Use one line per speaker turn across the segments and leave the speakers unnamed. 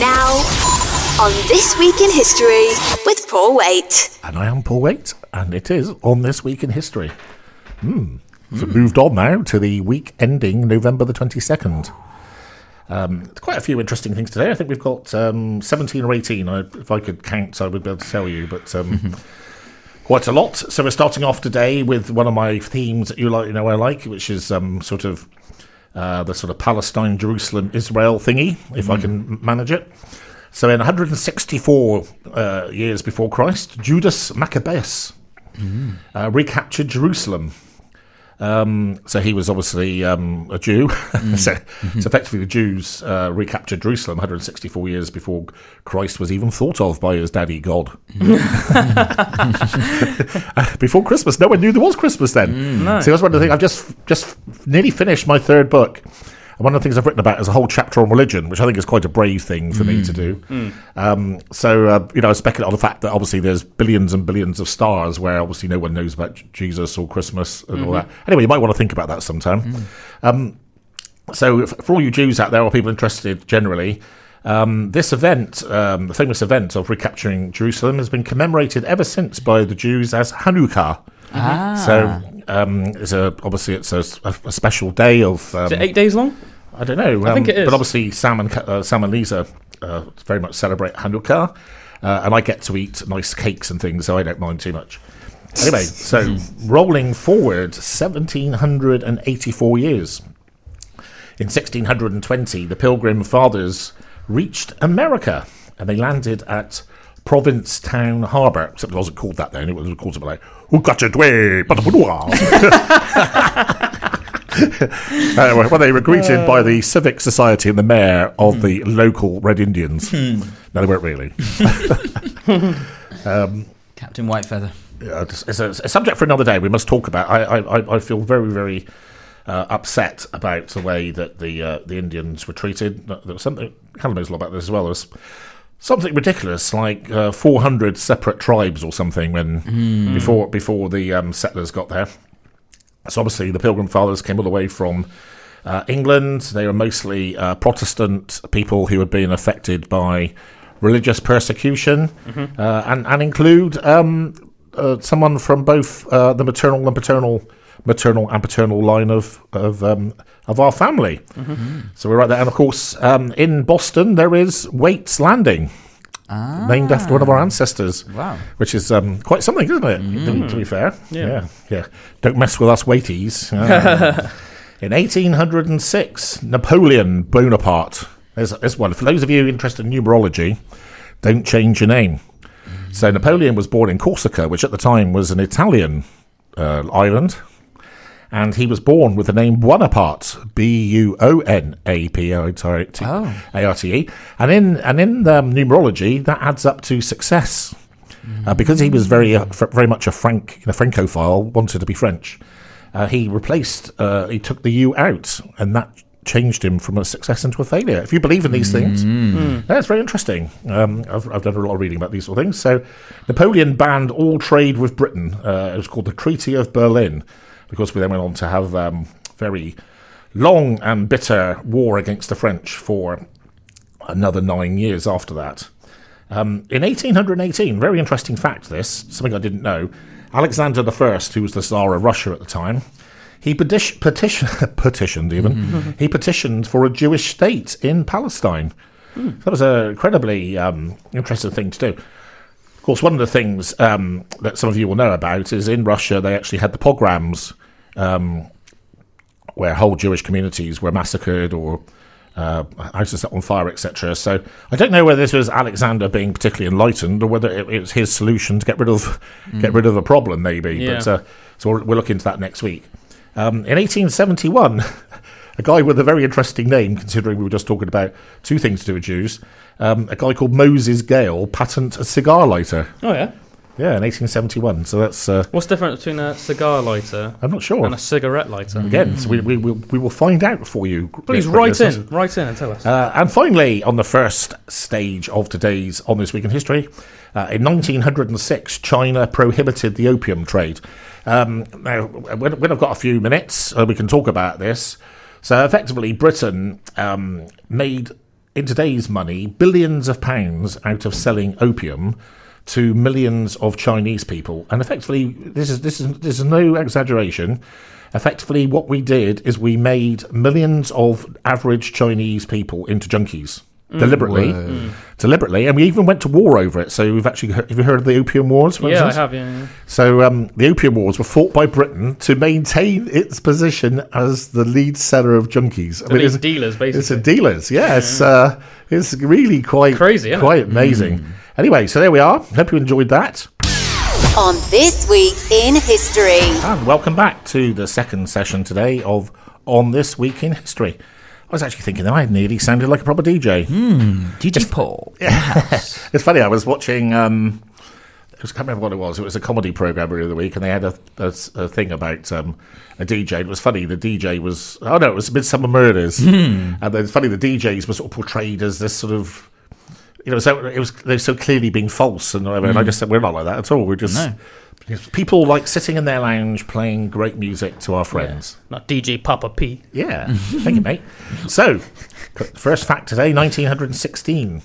Now, on This Week in History with Paul Waite.
And I am Paul Waite, and it is on this week in history. Hmm. So moved on now to the week ending November the 22nd. Um, quite a few interesting things today. I think we've got um, 17 or 18. I, if I could count, I would be able to tell you, but um, quite a lot. So we're starting off today with one of my themes that you like, you know, I like, which is um, sort of uh, the sort of Palestine, Jerusalem, Israel thingy, if I can manage it. So in 164 uh, years before Christ, Judas Maccabeus uh, recaptured Jerusalem. Um, so he was obviously um, a Jew. so, so effectively, the Jews uh, recaptured Jerusalem 164 years before Christ was even thought of by his daddy God. before Christmas, no one knew there was Christmas then. So that's one of the things. I've just just nearly finished my third book. And one of the things I've written about is a whole chapter on religion, which I think is quite a brave thing for me to do. Um, so, uh, you know, I speculate on the fact that obviously there's billions and billions of stars where obviously no one knows about Jesus or Christmas and all that. Anyway, you might want to think about that sometime. Um, so, for all you Jews out there or people interested generally, um, this event, um, the famous event of recapturing Jerusalem, has been commemorated ever since by the Jews as Hanukkah. So, um, it's a, obviously it's a, a- special day of. Um,
Is it eight days long?
I don't know. um,
I think it is.
But obviously, Sam and uh, Sam and Lisa uh, very much celebrate Hanukkah, uh, and I get to eat nice cakes and things, so I don't mind too much. Anyway, so rolling forward 1784 years. In 1620, the Pilgrim Fathers reached America, and they landed at Provincetown Harbour. Except it wasn't called that then; it was called something like. Uh, well, they were greeted by the Civic Society and the mayor of the local Red Indians. No, they weren't really.
Captain Whitefeather.
Yeah, it's, it's a, a subject for another day. We must talk about. I, I, I- I feel very, very uh, upset about the way that the uh, the Indians were treated. There was something. Helen knows a lot about this as well. There was something ridiculous, like uh, 400 separate tribes or something, when before before the um, settlers got there. So obviously, the Pilgrim Fathers came all the way from uh, England. They were mostly uh, Protestant people who had been affected by religious persecution, uh, and and include um, uh, someone from both uh, the maternal and paternal, maternal and paternal line of of um, of our family. So we're right there, and of course, um, in Boston there is Waits Landing. Named after one of our ancestors,
Wow.
which is um, quite something, isn't it? To- To be fair, yeah, yeah. Don't mess with us, weighties. Ah. In 1806, Napoleon Bonaparte. There's, there's one. For those of you interested in numerology, don't change your name. So Napoleon was born in Corsica, which at the time was an Italian uh, island, and he was born with the name Bonaparte, B U O N A P A R T
Oh.
A R T E, and in and in um, numerology that adds up to success. Uh, because he was very, uh, fr- very much a Frank, you know, Francophile, wanted to be French. Uh, he replaced, uh, he took the U out, and that changed him from a success into a failure. If you believe in these things, that's very interesting. Um, I've, I've done a lot of reading about these sort of things. So, Napoleon banned all trade with Britain. Uh, it was called the Treaty of Berlin, because we then went on to have um, very long and bitter war against the French for another nine years after that. Um, in 1818, very interesting fact this, something I didn't know, Alexander I, who was the Tsar of Russia at the time, he petition, petition, petitioned even, he petitioned for a Jewish state in Palestine. That was an incredibly um, interesting thing to do. Course, one of the things um, that some of you will know about is in Russia they actually had the pogroms um, where whole Jewish communities were massacred or uh, houses set on fire, etc. So I don't know whether this was Alexander being particularly enlightened or whether it, it was his solution to get rid of get rid of a problem, maybe. But uh, so we'll, we'll look into that next week. Um, in 1871, a guy with a very interesting name, considering we were just talking about two things to do with Jews, um, a guy called Moses Gale patent a cigar lighter.
Oh yeah.
Yeah, in 1871. So that's uh,
What's different between a cigar lighter
I'm not sure.
and a cigarette lighter?
Again, so we, we, will we will find out for you.
Please
great
write in, write in and tell us.
Uh, and finally, on the first stage of today's On This Week in History, uh, in 1906, China prohibited the opium trade. Um, now, when, when I've got a few minutes, uh, we can talk about this. So, effectively, Britain um, made in today's money, billions of pounds out of selling opium to millions of Chinese people. And effectively, this is this is this is no exaggeration. Effectively, what we did is we made millions of average Chinese people into junkies deliberately, deliberately, and we even went to war over it. So we've actually heard, have you heard of the Opium Wars? For
Yeah, I have. Yeah, yeah.
So um, the Opium Wars were fought by Britain to maintain its position as the lead seller of junkies. I
The lead
it's-
dealers, basically.
It's a
basically.
dealers, yeah. It's, uh, it's really quite
Crazy, isn't it?
quite amazing. Anyway, so there we are. Hope you enjoyed that.
On This Week in History.
And welcome back to the second session today of On This Week in History. I was actually thinking that I nearly sounded like a proper DJ.
DJ Paul. Yeah.
it's funny. I was watching. Um, I can't remember what it was. It was a comedy program earlier the week, and they had a thing about um, a DJ. It was funny. The DJ was oh no, it was Midsomer Murders, and then it's funny. The DJs were sort of portrayed as this sort of. You know, so it was they're so clearly being false and whatever. And I just said we're not like that at all. We're just
No.
People like sitting in their lounge playing great music to our friends.
Not DJ Papa P.
Yeah, thank you, mate. So, first fact today, 1916.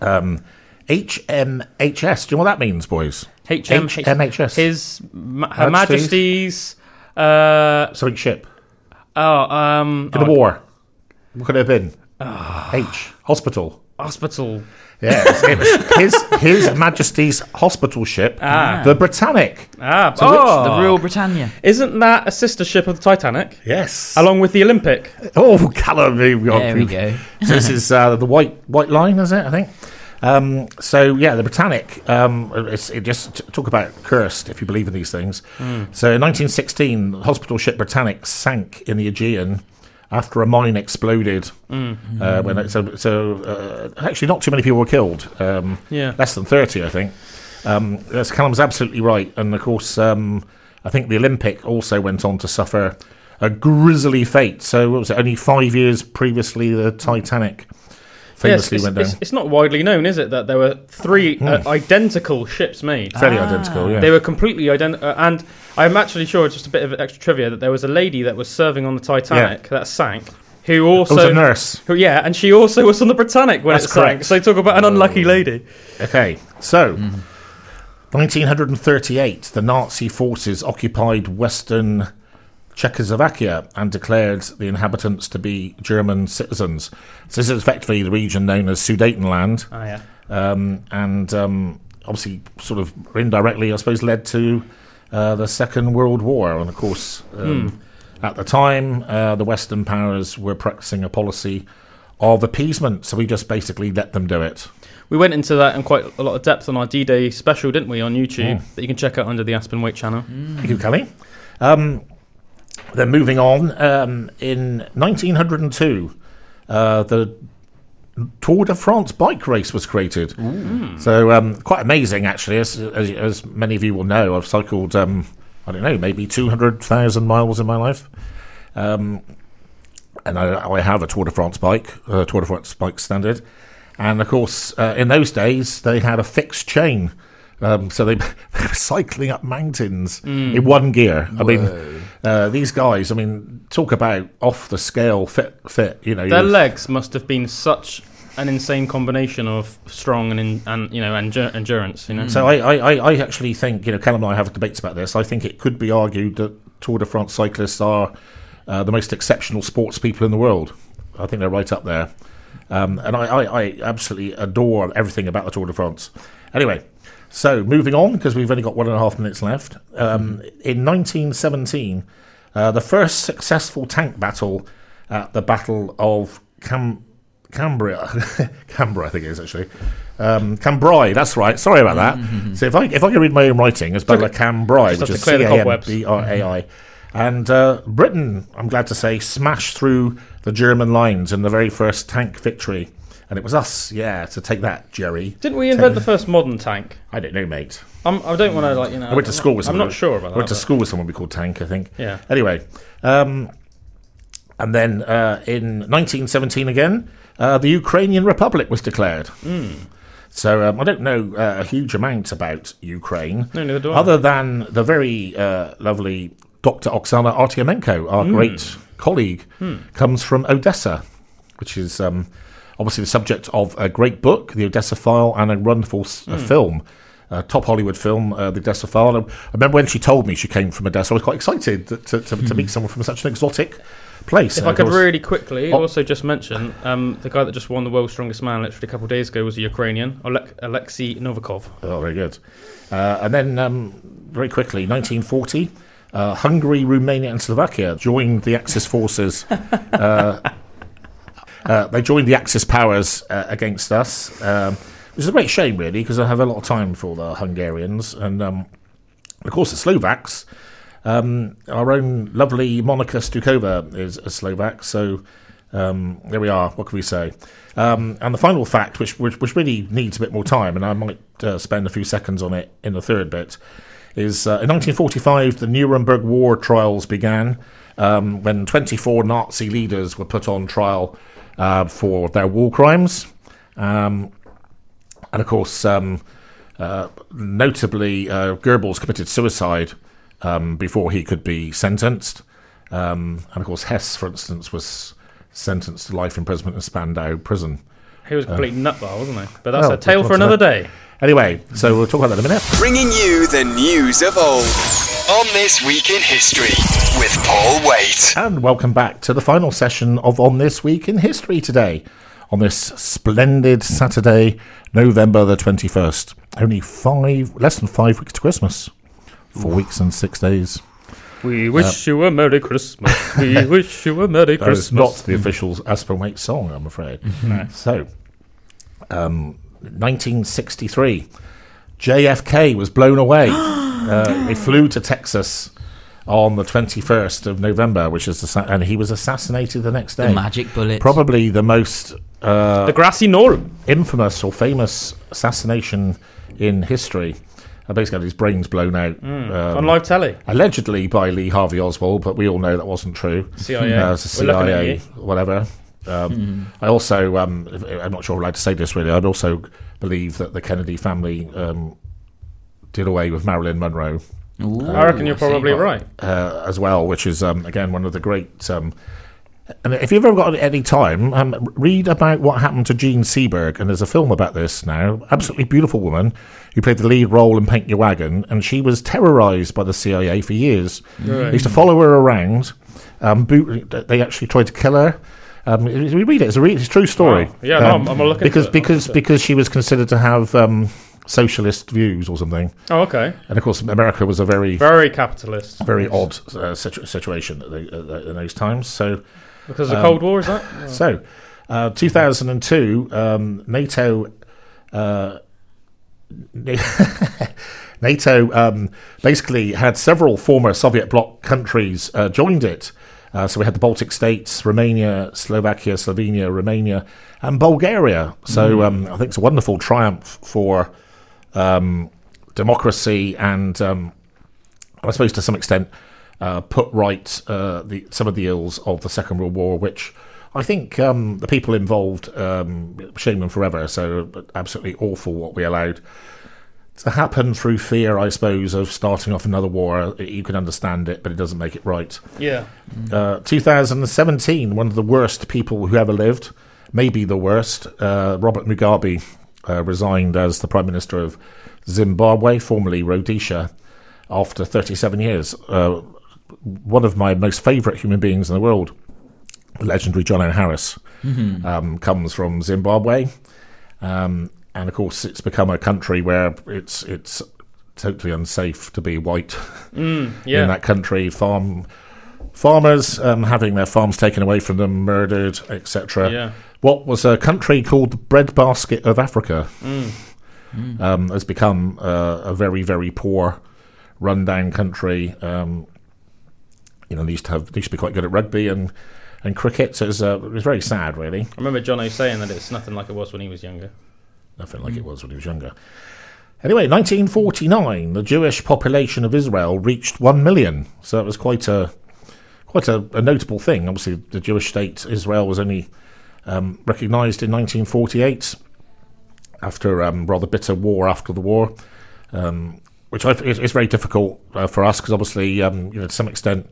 Um, HMHS. Do you know what that means, boys?
HM,
HMHS.
His Ma- Her
Majesty's-
Majesty's. Uh,
Something ship
oh, um,
in the
oh,
war. What could it have been? H hospital.
Hospital.
Yeah, it was, his His Majesty's hospital ship, the Britannic.
Ah,
So which-
oh,
The Royal Britannia.
isn't that a sister ship of the Titanic,
Yes.
along with the Olympic?
Oh, Callum, here we, are.
There we go.
so this is uh, the white white line, is it? I think. Um, so yeah, the Britannic. Um, it's, it just t- talk about cursed if you believe in these things. So in 1916, the hospital ship Britannic sank in the Aegean after a mine exploded. Uh, when it, so so uh, actually, not too many people were killed. Um,
Yeah.
less than 30, I think. Um, yes, Callum's absolutely right, and of course, um, I think the Olympic also went on to suffer a grisly fate. So, what was it? Only five years previously, the Titanic famously went down.
it's, it's not widely known, is it, that there were three uh, identical ships made?
Fairly identical, yeah.
They were completely identical, and I'm actually sure, it's just a bit of extra trivia, that there was a lady that was serving on the Titanic that sank, who
It
also
was a nurse.
Who, yeah, and she also was on the Britannic when
That's
it sank.
correct.
So talk about an unlucky lady.
Okay, so 1938, the Nazi forces occupied Western Czechoslovakia and declared the inhabitants to be German citizens. So this is effectively the region known as Sudetenland.
Oh yeah.
um, and um, obviously, sort of indirectly, I suppose, led to uh, the Second World War. And of course, um, at the time, uh, the Western powers were practicing a policy of appeasement, so we just basically let them do it.
We went into that in quite a lot of depth on our D-Day special, didn't we, on YouTube? That you can check out under the Aspen Waite channel.
Thank you, Kelly. Um, then moving on, um, in 1902, uh, the Tour de France bike race was created. So um, quite amazing, actually. As, as, as many of you will know, I've cycled, um, I don't know, maybe 200,000 miles in my life. Um, and I, I have a Tour de France bike, uh, Tour de France bike standard. And of course, uh, in those days, they had a fixed chain. Um, so they, they were cycling up mountains in one gear. I mean, uh, these guys, I mean, talk about off the scale fit, fit you know.
Their legs must have been such an insane combination of strong and, in, and you know, endur- endurance. You know.
So I, I, I I actually think, you know, Callum and I have debates about this. I think it could be argued that Tour de France cyclists are uh, the most exceptional sports people in the world. I think they're right up there. Um, and I, I, I absolutely adore everything about the Tour de France. Anyway, so moving on, because we've only got one and a half minutes left. Um, in 1917, uh, the first successful tank battle at the Battle of Cam- Cambria, Canberra, I think it is actually. Um, Cambrai, that's right. Sorry about that. so if I if I can read my own writing, it's Battle of Cambrai, which is C A M. B R A I. And uh, Britain, I'm glad to say, smashed through the German lines in the very first tank victory. And it was us, yeah, to take that, Jerry.
Didn't we invent the first modern tank?
I don't know, mate.
I'm, I don't want to like you know.
I went to school with
I'm not sure about
I
that.
went to school with someone we called Tank, I think.
Yeah.
Anyway, um, and then uh, in 1917 again, uh, the Ukrainian Republic was declared.
Hmm.
So um, I don't know uh, a huge amount about Ukraine,
No, neither do I.
other than the very uh, lovely Dr. Oksana Artyemenko, our
Hmm.
great colleague, comes from Odessa, which is um, obviously the subject of a great book, The Odessa File, and a wonderful s a film. A top Hollywood film, uh, The Odessa File. And I remember when she told me she came from Odessa, I was quite excited to, to, to, to meet someone from such an exotic place.
If
And
I could
course-
really quickly
Oh.
also just mention um, the guy that just won the world's strongest man literally a couple of days ago was a Ukrainian, Alek- Alexei Novikov.
Oh, very good. Uh, and then, um, very quickly, 1940, uh, Hungary, Romania, and Slovakia joined the Axis forces. uh, uh, they joined the Axis powers uh, against us, um, which is a great shame, really, because I have a lot of time for the Hungarians. And, um, of course, the Slovaks. Um, our own lovely Monica Stukova is a Slovak, so um, there we are. What can we say? Um, and the final fact, which, which which really needs a bit more time, and I might uh, spend a few seconds on it in the third bit, is uh, in 1945 the Nuremberg War trials began um, when 24 Nazi leaders were put on trial uh, for their war crimes, um, and of course, um, uh, notably, uh, Goebbels committed suicide um, before he could be sentenced. Um, and of course, Hess, for instance, was sentenced to life imprisonment in Spandau prison.
He was a complete nutball, wasn't he? But that's
Uh, well,
a tale for another
that?
day.
Anyway, so we'll talk about that in a minute.
Bringing you the news of old on This Week in History with Paul Waite.
And welcome back to the final session of On This Week in History today, on this splendid Saturday, November the 21st. Only five, less than five weeks to Christmas. Four weeks and six days.
We wish you a Merry Christmas. we wish you a Merry
That is
Christmas.
not the official Aspen Waite song, I'm afraid. So, um, 1963, JFK was blown away. uh, he flew to Texas on the 21st of November, which is the, and he was assassinated the next day.
The magic bullet.
Probably the most uh,
the grassy knoll.
infamous or famous assassination in history. Uh, basically, had his brains blown out. um,
on live telly.
allegedly by Lee Harvey Oswald, but we all know that wasn't true.
CIA.
Uh, it's the
We're at
CIA,
you.
whatever. Um, I also, um, I'm not sure I'm allowed to say this really, I'd also believe that the Kennedy family um, did away with Marilyn Monroe
Ooh,
I reckon you're probably right.
uh, as well, which is, um, again, one of the great. Um, and if you've ever got any time, um, read about what happened to Jean Seberg. And there's a film about this now. Absolutely beautiful woman who played the lead role in Paint Your Wagon. And she was terrorized by the CIA for years. They used to follow her around. Um, boot, they actually tried to kill her. Um, we read it. It's a, re- it's a true story.
Wow. Yeah, no, I'm- I'm gonna look
because. Because
it.
because she was considered to have um, socialist views or something.
Oh, okay.
And of course, America was a very
Very capitalist.
very odd uh, situ- situation at the, uh, in those times. So,
Because of the Cold War, is that?
so uh, 2002, um, NATO. Uh, NATO um, basically had several former Soviet bloc countries uh, joined it. Uh, so we had the Baltic states, Romania, Slovakia, Slovenia, Romania, and Bulgaria. So um, I think it's a wonderful triumph for um, democracy and um, I suppose to some extent uh, put right uh, the, some of the ills of the Second World War, which I think um, the people involved um, shame them forever. So absolutely awful what we allowed to happen through fear, I suppose, of starting off another war. You can understand it, but it doesn't make it right.
Yeah.
Uh, 2017, one of the worst people who ever lived, maybe the worst. Uh, Robert Mugabe uh, resigned as the Prime Minister of Zimbabwe, formerly Rhodesia, after 37 years. Uh, one of my most favourite human beings in the world, the legendary John O. Harris, um, comes from Zimbabwe. Um, and of course, it's become a country where it's it's totally unsafe to be white
Yeah.
in that country. Farm farmers um, having their farms taken away from them, murdered, etc.
Yeah.
What was a country called the breadbasket of Africa um, has become uh, a very very poor, rundown country. Um, you know, they used to have they used to be quite good at rugby and. And cricket, so it was, uh, it was very sad, really.
I remember John O saying that it's nothing like it was when he was younger.
Nothing like it was when he was younger. Anyway, 1949, the Jewish population of Israel reached one million. So it was quite a quite a, a notable thing. Obviously, the Jewish state Israel was only um, recognised in 1948 after um, rather bitter war after the war, um, which I, is, is very difficult uh, for us because obviously, um, you know, to some extent.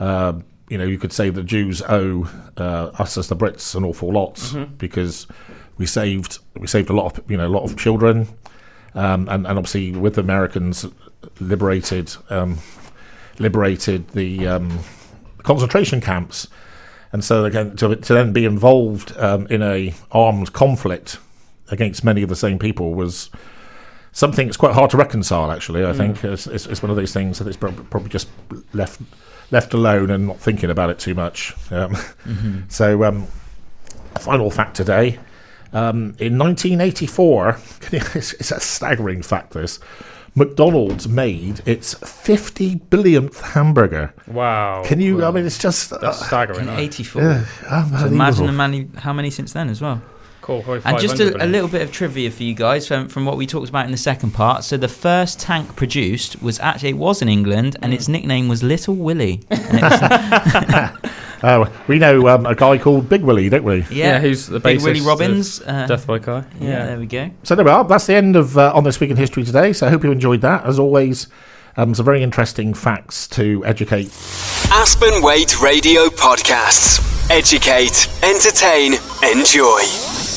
Uh, you know, you could say the Jews owe uh, us as the Brits an awful lot because we saved we saved a lot of you know a lot of children, um, and and obviously with the Americans liberated um, liberated the um, concentration camps, and so again to, to then be involved um, in a armed conflict against many of the same people was something that's quite hard to reconcile. Actually, I think it's, it's, it's one of those things that it's probably just left left alone and not thinking about it too much. Um, So, um, final fact today. Um, in 1984, it's, it's a staggering fact. This McDonald's made its 50 billionth hamburger.
Wow.
Can you? I mean, it's just
That's
uh,
staggering.
In 84.
yeah,
So
unbelievable.
imagine how many, how many since then as well.
Cool.
And just a, a little bit of trivia for you guys from, from what we talked about in the second part. So the first tank produced was actually it was in England, and its nickname was Little Willie. And
Uh, we know um, a guy called Big Willie, don't we?
yeah,
Yeah, who's the
Big
bassist
Willie
of
Robbins. Uh,
Death by Kai.
yeah, there we go.
So there we are. That's the end of uh, on this week in history today. So I hope you enjoyed that. As always, um, some very interesting facts to educate
Aspen Waite Radio Podcasts. Educate, entertain, enjoy.